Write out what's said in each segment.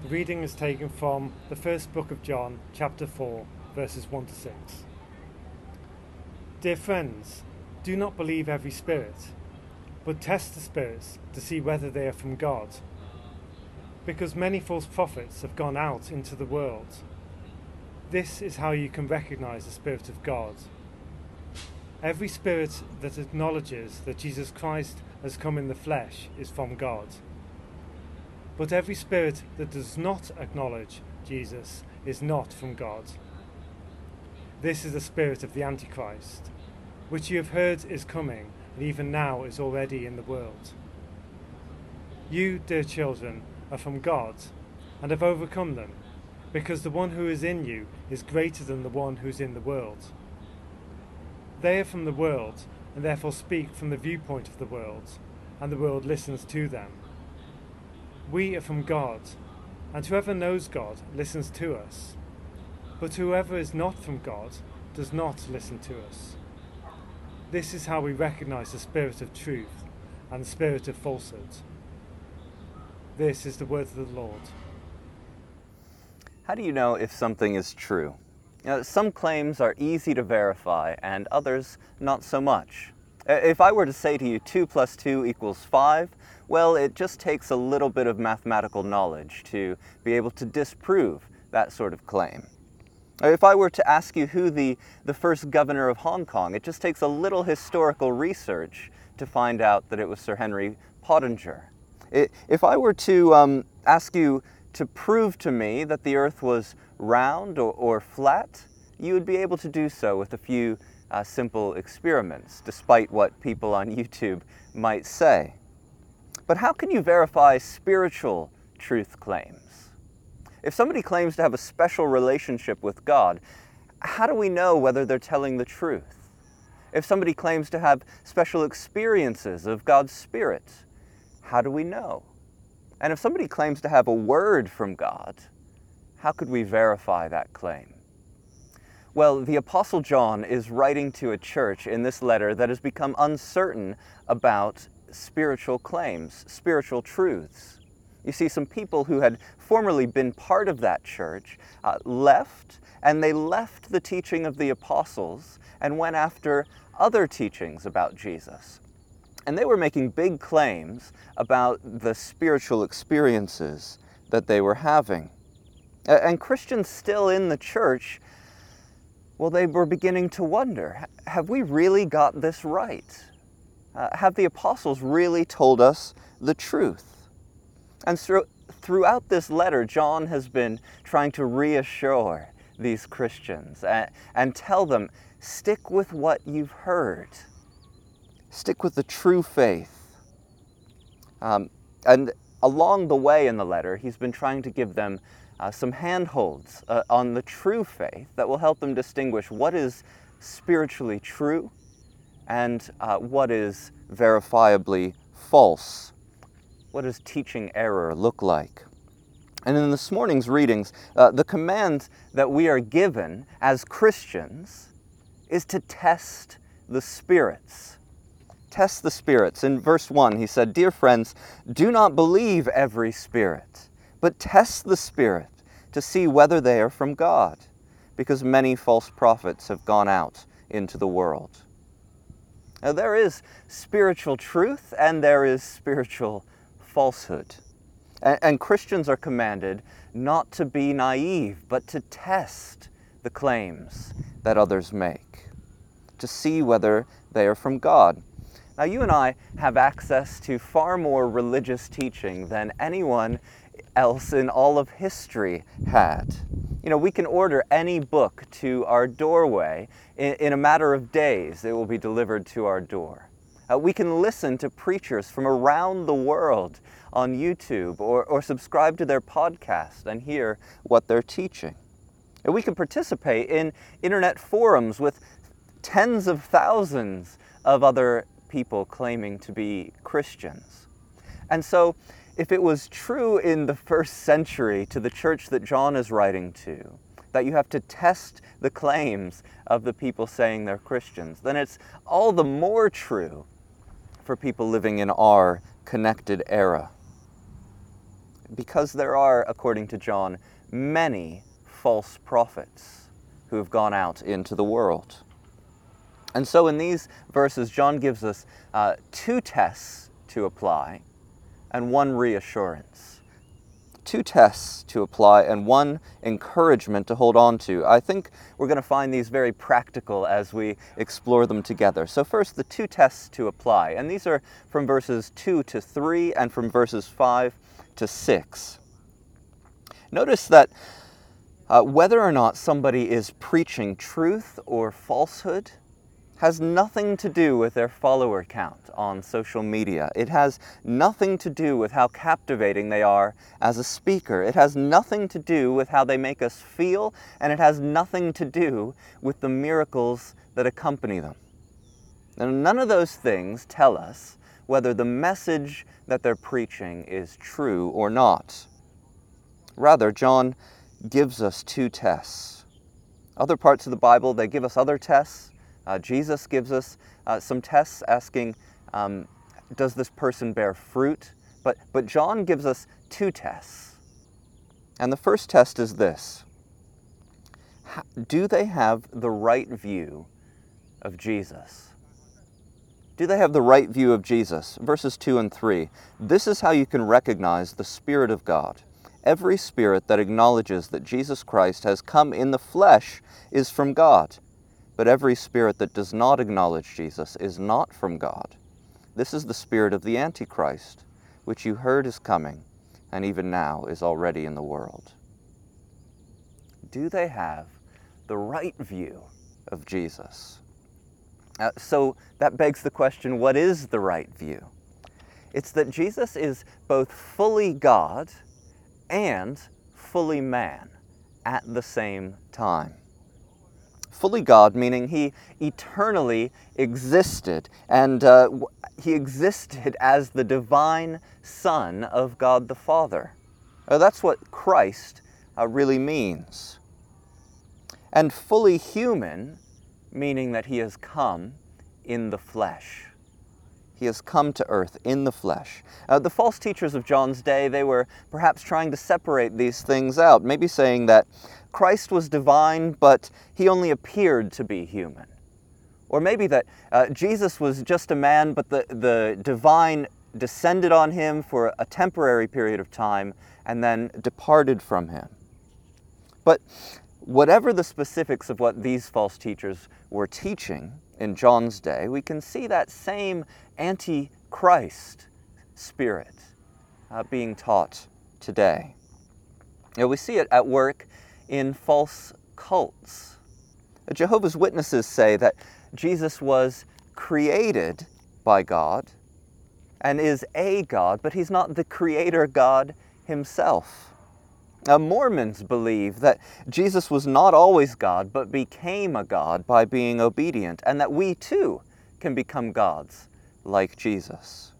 The reading is taken from the first book of John, chapter 4, verses 1 to 6. Dear friends, do not believe every spirit, but test the spirits to see whether they are from God. Because many false prophets have gone out into the world. This is how you can recognize the Spirit of God. Every spirit that acknowledges that Jesus Christ has come in the flesh is from God. But every spirit that does not acknowledge Jesus is not from God. This is the spirit of the Antichrist, which you have heard is coming, and even now is already in the world. You, dear children, are from God, and have overcome them, because the one who is in you is greater than the one who is in the world. They are from the world, and therefore speak from the viewpoint of the world, and the world listens to them. We are from God, and whoever knows God listens to us. But whoever is not from God does not listen to us. This is how we recognize the spirit of truth and the spirit of falsehood. This is the word of the Lord. How do you know if something is true? Some claims are easy to verify and others not so much. If I were to say to you 2 plus 2 equals 5, well, it just takes a little bit of mathematical knowledge to be able to disprove that sort of claim. If I were to ask you who the, the first governor of Hong Kong, it just takes a little historical research to find out that it was Sir Henry Pottinger. if I were to um, ask you to prove to me that the earth was round or, or flat, you would be able to do so with a few uh, simple experiments, despite what people on YouTube might say. But how can you verify spiritual truth claims? If somebody claims to have a special relationship with God, how do we know whether they're telling the truth? If somebody claims to have special experiences of God's Spirit, how do we know? And if somebody claims to have a word from God, how could we verify that claim? Well, the Apostle John is writing to a church in this letter that has become uncertain about spiritual claims, spiritual truths. You see, some people who had formerly been part of that church uh, left, and they left the teaching of the apostles and went after other teachings about Jesus. And they were making big claims about the spiritual experiences that they were having. And Christians still in the church, well, they were beginning to wonder have we really got this right? uh, have the apostles really told us the truth? And through, throughout this letter, John has been trying to reassure these Christians and, and tell them stick with what you've heard, stick with the true faith. Um, and along the way in the letter, he's been trying to give them uh, some handholds uh, on the true faith that will help them distinguish what is spiritually true and uh, what is verifiably false. What does teaching error look like? And in this morning's readings, uh, the command that we are given as Christians is to test the spirits. Test the spirits. In verse 1, he said, Dear friends, do not believe every spirit, but test the spirit to see whether they are from God, because many false prophets have gone out into the world. Now, there is spiritual truth and there is spiritual falsehood. And, and, Christians are commanded not to be naive, but to test the claims that others make, to see whether they are from God. Now, you and I have access to far more religious teaching than anyone else in all of history had. You know, we can order any book to our doorway in, in a matter of days, it will be delivered to our door. Uh, we can listen to preachers from around the world on YouTube or, or subscribe to their podcast and hear what they're teaching. And we can participate in internet forums with tens of thousands of other people claiming to be Christians. And so, if it was true in the first century to the church that John is writing to, that you have to test the claims of the people saying they're Christians, then it's all the more true for people living in our connected era. because there are, according to John, many false prophets who have gone out into the world. And so in these verses, John gives us uh, two tests to apply and one reassurance two tests to apply and one encouragement to hold on to. I think we're going to find these very practical as we explore them together. So, first, the two tests to apply, and these are from verses 2 to 3 and from verses 5 to 6. Notice that uh, whether or not somebody is preaching truth or falsehood, has nothing to do with their follower count on social media. It has nothing to do with how captivating they are as a speaker. It has nothing to do with how they make us feel, and it has nothing to do with the miracles that accompany them. And none of those things tell us whether the message that they're preaching is true or not. Rather, John gives us two tests. Other parts of the Bible, they give us other tests uh, Jesus gives us uh, some tests asking, um, does this person bear fruit? But, but John gives us two tests. And the first test is this Do they have the right view of Jesus? Do they have the right view of Jesus? Verses 2 and 3. This is how you can recognize the Spirit of God. Every spirit that acknowledges that Jesus Christ has come in the flesh is from God. But every spirit that does not acknowledge Jesus is not from God. This is the spirit of the Antichrist, which you heard is coming, and even now is already in the world. Do they have the right view of Jesus? Uh, so that begs the question what is the right view? It's that Jesus is both fully God and fully man at the same time fully God, meaning he eternally existed, and uh, he existed as the divine Son of God the Father. Uh, that's what Christ uh, really means. And fully human, meaning that he has come in the flesh. He has come to earth in the flesh. Uh, the false teachers of John's day, they were perhaps trying to separate these things out, maybe saying that Christ was divine, but he only appeared to be human. Or maybe that uh, Jesus was just a man, but the, the divine descended on him for a temporary period of time and then departed from him. But whatever the specifics of what these false teachers were teaching in John's day, we can see that same anti-Christ spirit uh, being taught today. You know, we see it at work in false cults. Jehovah's Witnesses say that Jesus was created by God and is a God, but he's not the creator God himself. Now, Mormons believe that Jesus was not always God, but became a God by being obedient, and that we too can become gods like Jesus.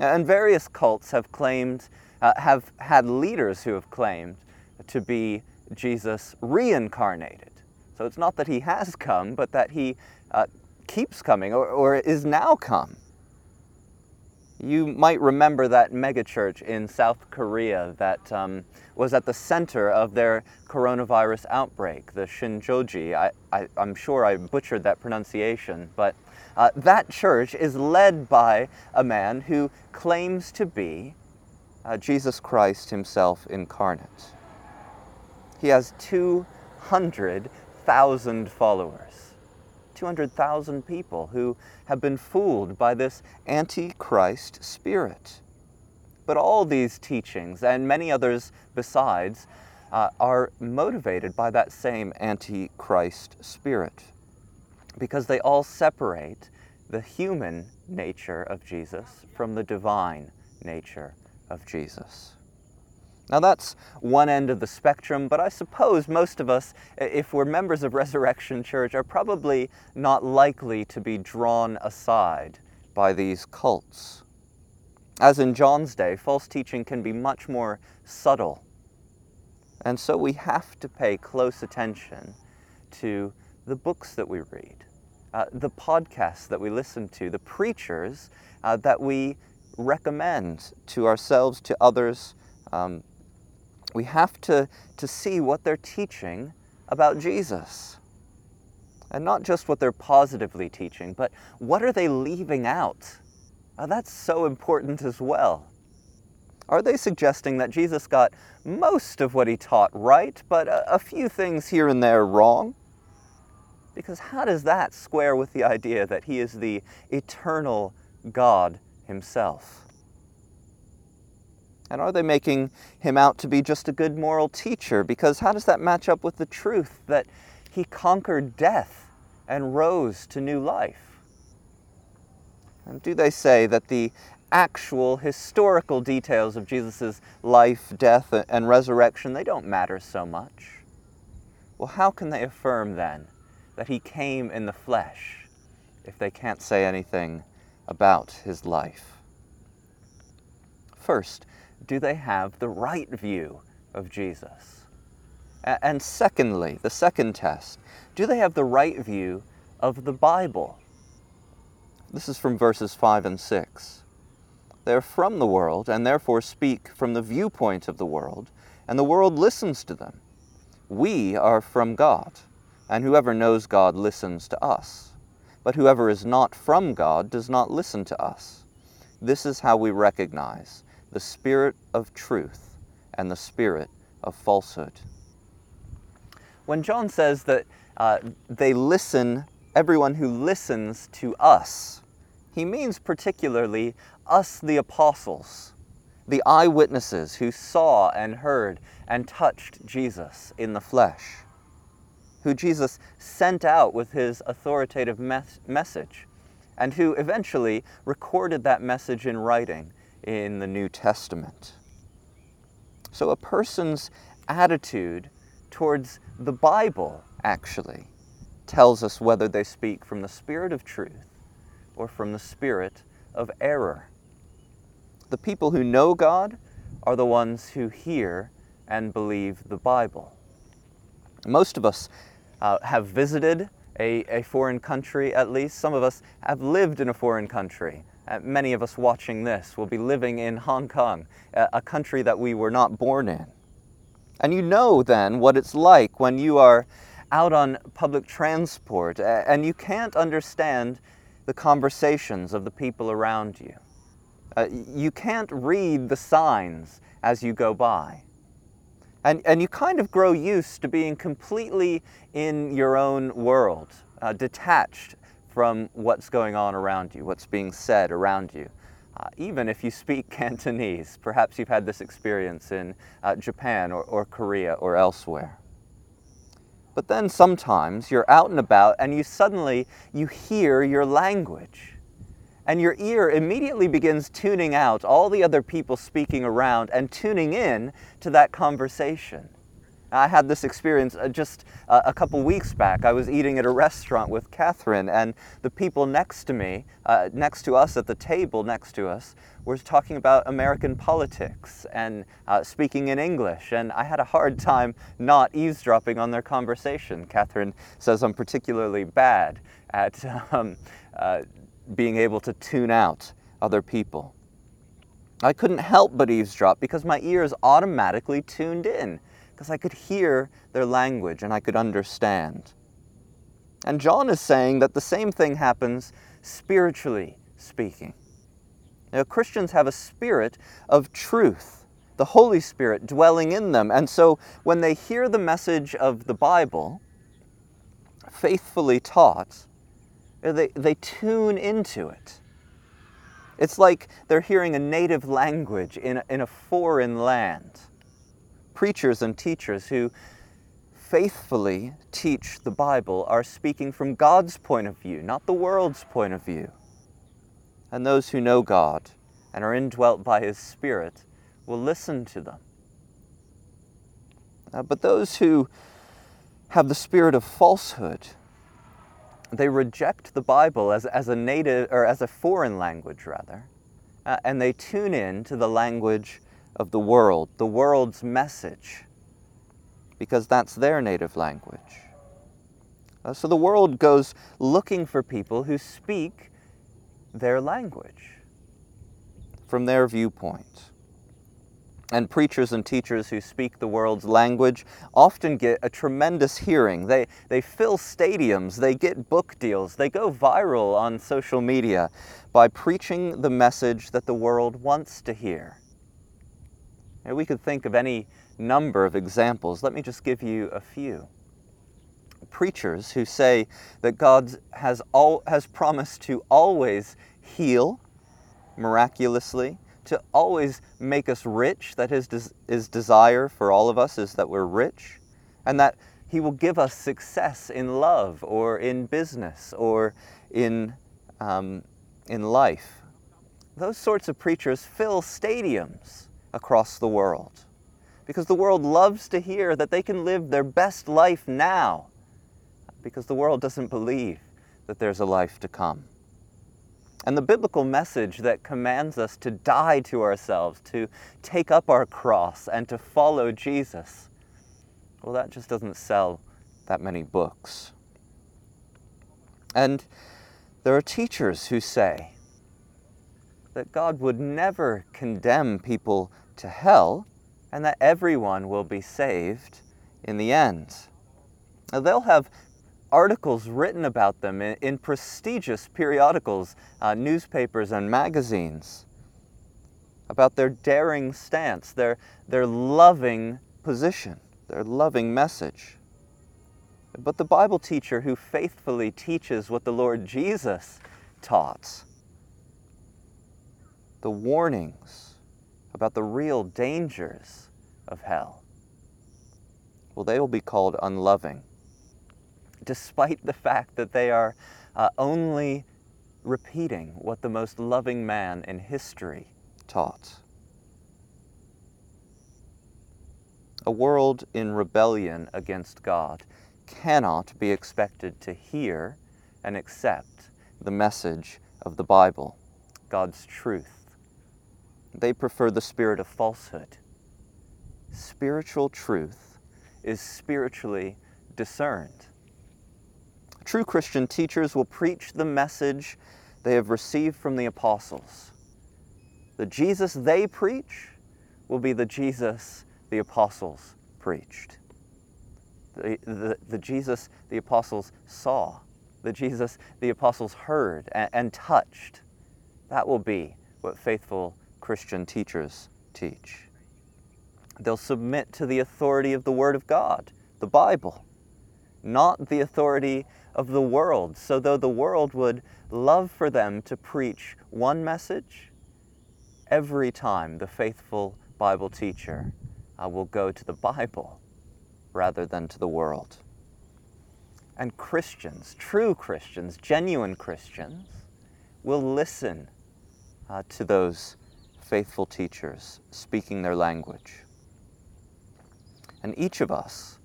And various cults have claimed, uh, have had leaders who have claimed to be Jesus reincarnated. So it's not that he has come, but that he uh, keeps coming or, or is now come. You might remember that megachurch in South Korea that um, was at the center of their coronavirus outbreak, the Shinjoji. I, I, am sure I butchered that pronunciation, but uh, that church is led by a man who claims to be uh, Jesus Christ himself incarnate. He has 200,000 followers. 200,000 people who have been fooled by this antichrist spirit. But all these teachings, and many others besides, uh, are motivated by that same antichrist spirit because they all separate the human nature of Jesus from the divine nature of Jesus. Now, that's one end of the spectrum, but I suppose most of us, if we're members of Resurrection Church, are probably not likely to be drawn aside by these cults. As in John's day, false teaching can be much more subtle. And so we have to pay close attention to the books that we read, uh, the podcasts that we listen to, the preachers uh, that we recommend to ourselves, to others, Um, we have to, to see what they're teaching about Jesus. And not just what they're positively teaching, but what are they leaving out? That's so important as well. Are they suggesting that Jesus got most of what he taught right, but a, a few things here and there wrong? Because how does that square with the idea that he is the eternal God himself? And are they making him out to be just a good moral teacher? Because how does that match up with the truth that he conquered death and rose to new life? And do they say that the actual historical details of Jesus' life, death, and resurrection, they don't matter so much? Well, how can they affirm then that he came in the flesh if they can't say anything about his life? First, do they have the right view of Jesus? And secondly, the second test, do they have the right view of the Bible? This is from verses 5 and 6. They are from the world and therefore speak from the viewpoint of the world, and the world listens to them. We are from God, and whoever knows God listens to us. But whoever is not from God does not listen to us. This is how we recognize the spirit of truth and the spirit of falsehood. When John says that uh, they listen, everyone who listens to us, he means particularly us, the apostles, the eyewitnesses who saw and heard and touched Jesus in the flesh, who Jesus sent out with his authoritative mes- message, and who eventually recorded that message in writing in the New Testament. So a person's attitude towards the Bible actually tells us whether they speak from the spirit of truth or from the spirit of error. The people who know God are the ones who hear and believe the Bible. Most of us uh, have visited a, a foreign country at least. Some of us have lived in a foreign country. Uh, many of us watching this will be living in Hong Kong, a country that we were not born in. And you know then what it's like when you are out on public transport and you can't understand the conversations of the people around you. Uh, you can't read the signs as you go by. And, and you kind of grow used to being completely in your own world, uh, detached from what's going on around you, what's being said around you. Uh, even if you speak Cantonese, perhaps you've had this experience in uh, Japan or, or Korea or elsewhere. But then sometimes you're out and about and you suddenly you hear your language. And your ear immediately begins tuning out all the other people speaking around and tuning in to that conversation. I had this experience uh, just uh, a couple weeks back. I was eating at a restaurant with Catherine, and the people next to me, uh, next to us at the table next to us, were talking about American politics and uh, speaking in English. And I had a hard time not eavesdropping on their conversation. Catherine says I'm particularly bad at um, uh, being able to tune out other people. I couldn't help but eavesdrop because my ears automatically tuned in because I could hear their language and I could understand. And John is saying that the same thing happens spiritually speaking. Now, Christians have a spirit of truth, the Holy Spirit dwelling in them. And so when they hear the message of the Bible, faithfully taught, they, they tune into it. It's like they're hearing a native language in a, in a foreign land preachers and teachers who faithfully teach the Bible are speaking from God's point of view, not the world's point of view. And those who know God and are indwelt by His Spirit will listen to them. Uh, but those who have the spirit of falsehood, they reject the Bible as, as a native or as a foreign language rather, uh, and they tune in to the language of the world, the world's message, because that's their native language. Uh, so the world goes looking for people who speak their language from their viewpoint. And preachers and teachers who speak the world's language often get a tremendous hearing. They, they fill stadiums, they get book deals, they go viral on social media by preaching the message that the world wants to hear. We could think of any number of examples. Let me just give you a few. Preachers who say that God has, all, has promised to always heal miraculously, to always make us rich, that his, des- his desire for all of us is that we're rich, and that he will give us success in love or in business or in, um, in life. Those sorts of preachers fill stadiums across the world because the world loves to hear that they can live their best life now because the world doesn't believe that there's a life to come. And the biblical message that commands us to die to ourselves, to take up our cross, and to follow Jesus, well, that just doesn't sell that many books. And there are teachers who say that God would never condemn people to hell and that everyone will be saved in the end. Now, they'll have articles written about them in, in prestigious periodicals, uh, newspapers, and magazines about their daring stance, their, their loving position, their loving message. But the Bible teacher who faithfully teaches what the Lord Jesus taught, the warnings about the real dangers of hell, well, they will be called unloving despite the fact that they are uh, only repeating what the most loving man in history taught. A world in rebellion against God cannot be expected to hear and accept the message of the Bible, God's truth. They prefer the spirit of falsehood. Spiritual truth is spiritually discerned. True Christian teachers will preach the message they have received from the apostles. The Jesus they preach will be the Jesus the apostles preached. The, the, the Jesus the apostles saw, the Jesus the apostles heard and, and touched. That will be what faithful Christian teachers teach. They'll submit to the authority of the Word of God, the Bible, not the authority of the world. So, though the world would love for them to preach one message, every time the faithful Bible teacher uh, will go to the Bible rather than to the world. And Christians, true Christians, genuine Christians, will listen uh, to those faithful teachers speaking their language. And each of us,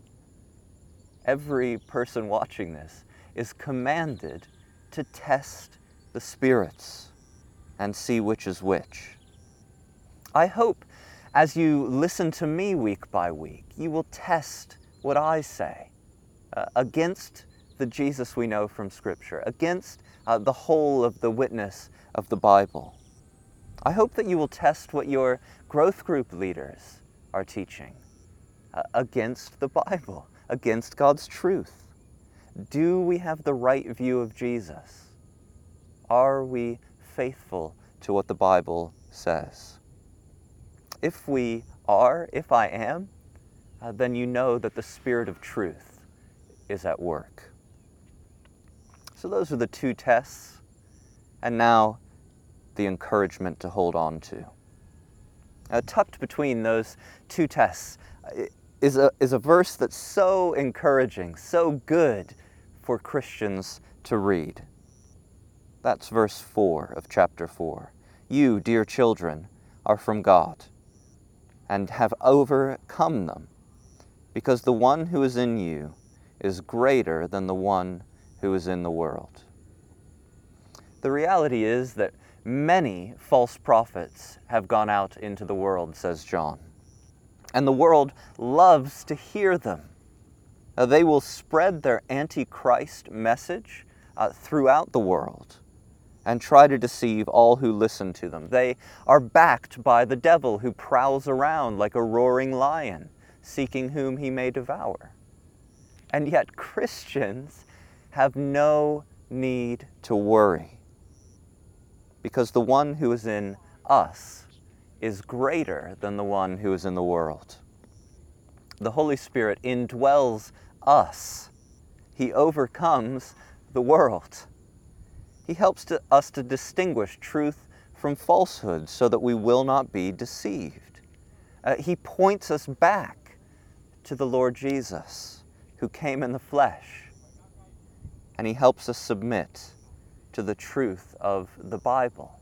every person watching this, is commanded to test the spirits and see which is which. I hope as you listen to me week by week, you will test what I say uh, against the Jesus we know from Scripture, against uh, the whole of the witness of the Bible. I hope that you will test what your growth group leaders are teaching uh, against the Bible, against God's truth. Do we have the right view of Jesus? Are we faithful to what the Bible says? If we are, if I am, uh, then you know that the Spirit of truth is at work. So, those are the two tests, and now the encouragement to hold on to. Uh, tucked between those two tests uh, is a, is a verse that's so encouraging, so good for Christians to read. That's verse 4 of chapter 4. You, dear children, are from God and have overcome them, because the one who is in you is greater than the one who is in the world. The reality is that many false prophets have gone out into the world, says John, and the world loves to hear them. Uh, they will spread their antichrist message uh, throughout the world. and try to deceive all who listen to them. They are backed by the devil who prowls around like a roaring lion, seeking whom he may devour. And yet, Christians have no need to worry because the one who is in us is greater than the one who is in the world. The Holy Spirit indwells us, He overcomes the world. He helps to, us to distinguish truth from falsehood so that we will not be deceived. Uh, he points us back to the Lord Jesus, who came in the flesh, and He helps us submit to the truth of the Bible.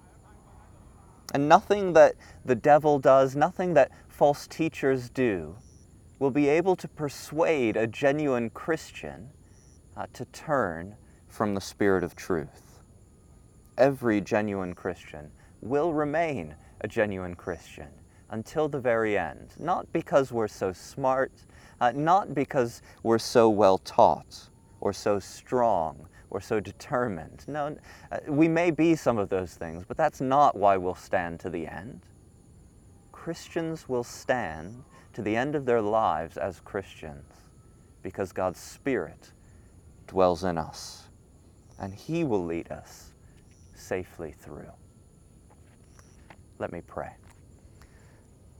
And nothing that the devil does, nothing that false teachers do, will be able to persuade a genuine Christian uh, to turn from the Spirit of truth. Every genuine Christian will remain a genuine Christian until the very end, not because we're so smart, uh, not because we're so well taught or so strong or so determined. No, uh, we may be some of those things, but that's not why we'll stand to the end. Christians will stand to the end of their lives as Christians because God's Spirit dwells in us and He will lead us safely through. Let me pray.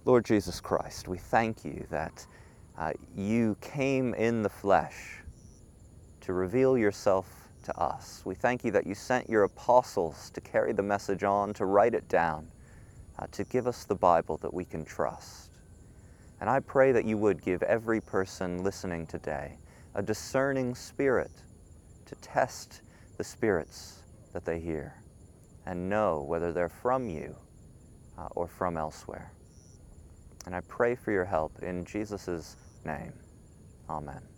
Lord Jesus Christ, we thank you that uh, you came in the flesh to reveal yourself to us. We thank you that you sent your apostles to carry the message on, to write it down, uh, to give us the Bible that we can trust. And I pray that you would give every person listening today a discerning spirit to test the spirits that they hear and know whether they're from you uh, or from elsewhere. And I pray for your help in Jesus' name. Amen.